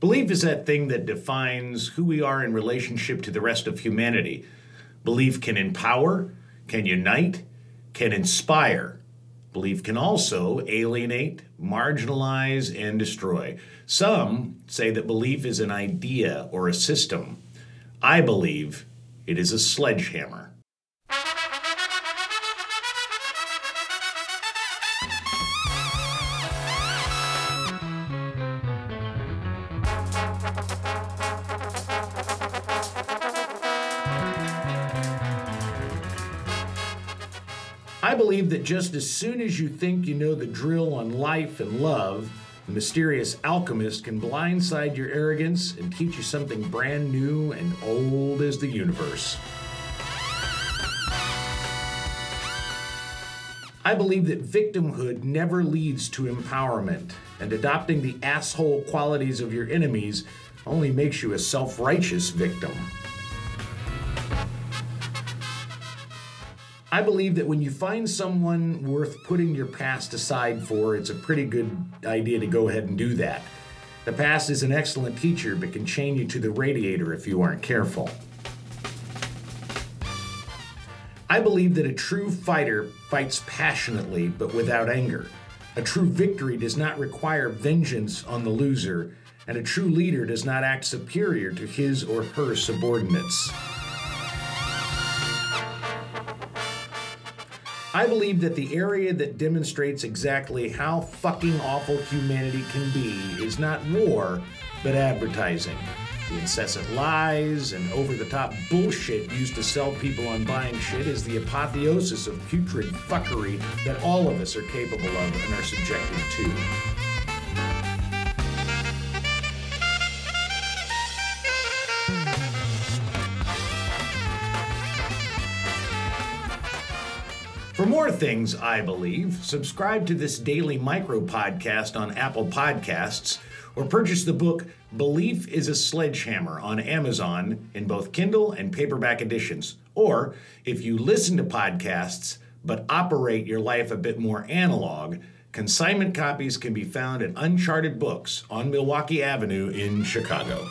Belief is that thing that defines who we are in relationship to the rest of humanity. Belief can empower, can unite, can inspire. Belief can also alienate, marginalize, and destroy. Some say that belief is an idea or a system. I believe it is a sledgehammer. I believe that just as soon as you think you know the drill on life and love, the mysterious alchemist can blindside your arrogance and teach you something brand new and old as the universe. I believe that victimhood never leads to empowerment, and adopting the asshole qualities of your enemies only makes you a self righteous victim. I believe that when you find someone worth putting your past aside for, it's a pretty good idea to go ahead and do that. The past is an excellent teacher, but can chain you to the radiator if you aren't careful. I believe that a true fighter fights passionately but without anger. A true victory does not require vengeance on the loser, and a true leader does not act superior to his or her subordinates. I believe that the area that demonstrates exactly how fucking awful humanity can be is not war, but advertising. The incessant lies and over the top bullshit used to sell people on buying shit is the apotheosis of putrid fuckery that all of us are capable of and are subjected to. For more things, I believe, subscribe to this daily micro podcast on Apple Podcasts or purchase the book Belief is a Sledgehammer on Amazon in both Kindle and paperback editions. Or if you listen to podcasts but operate your life a bit more analog, consignment copies can be found at Uncharted Books on Milwaukee Avenue in Chicago.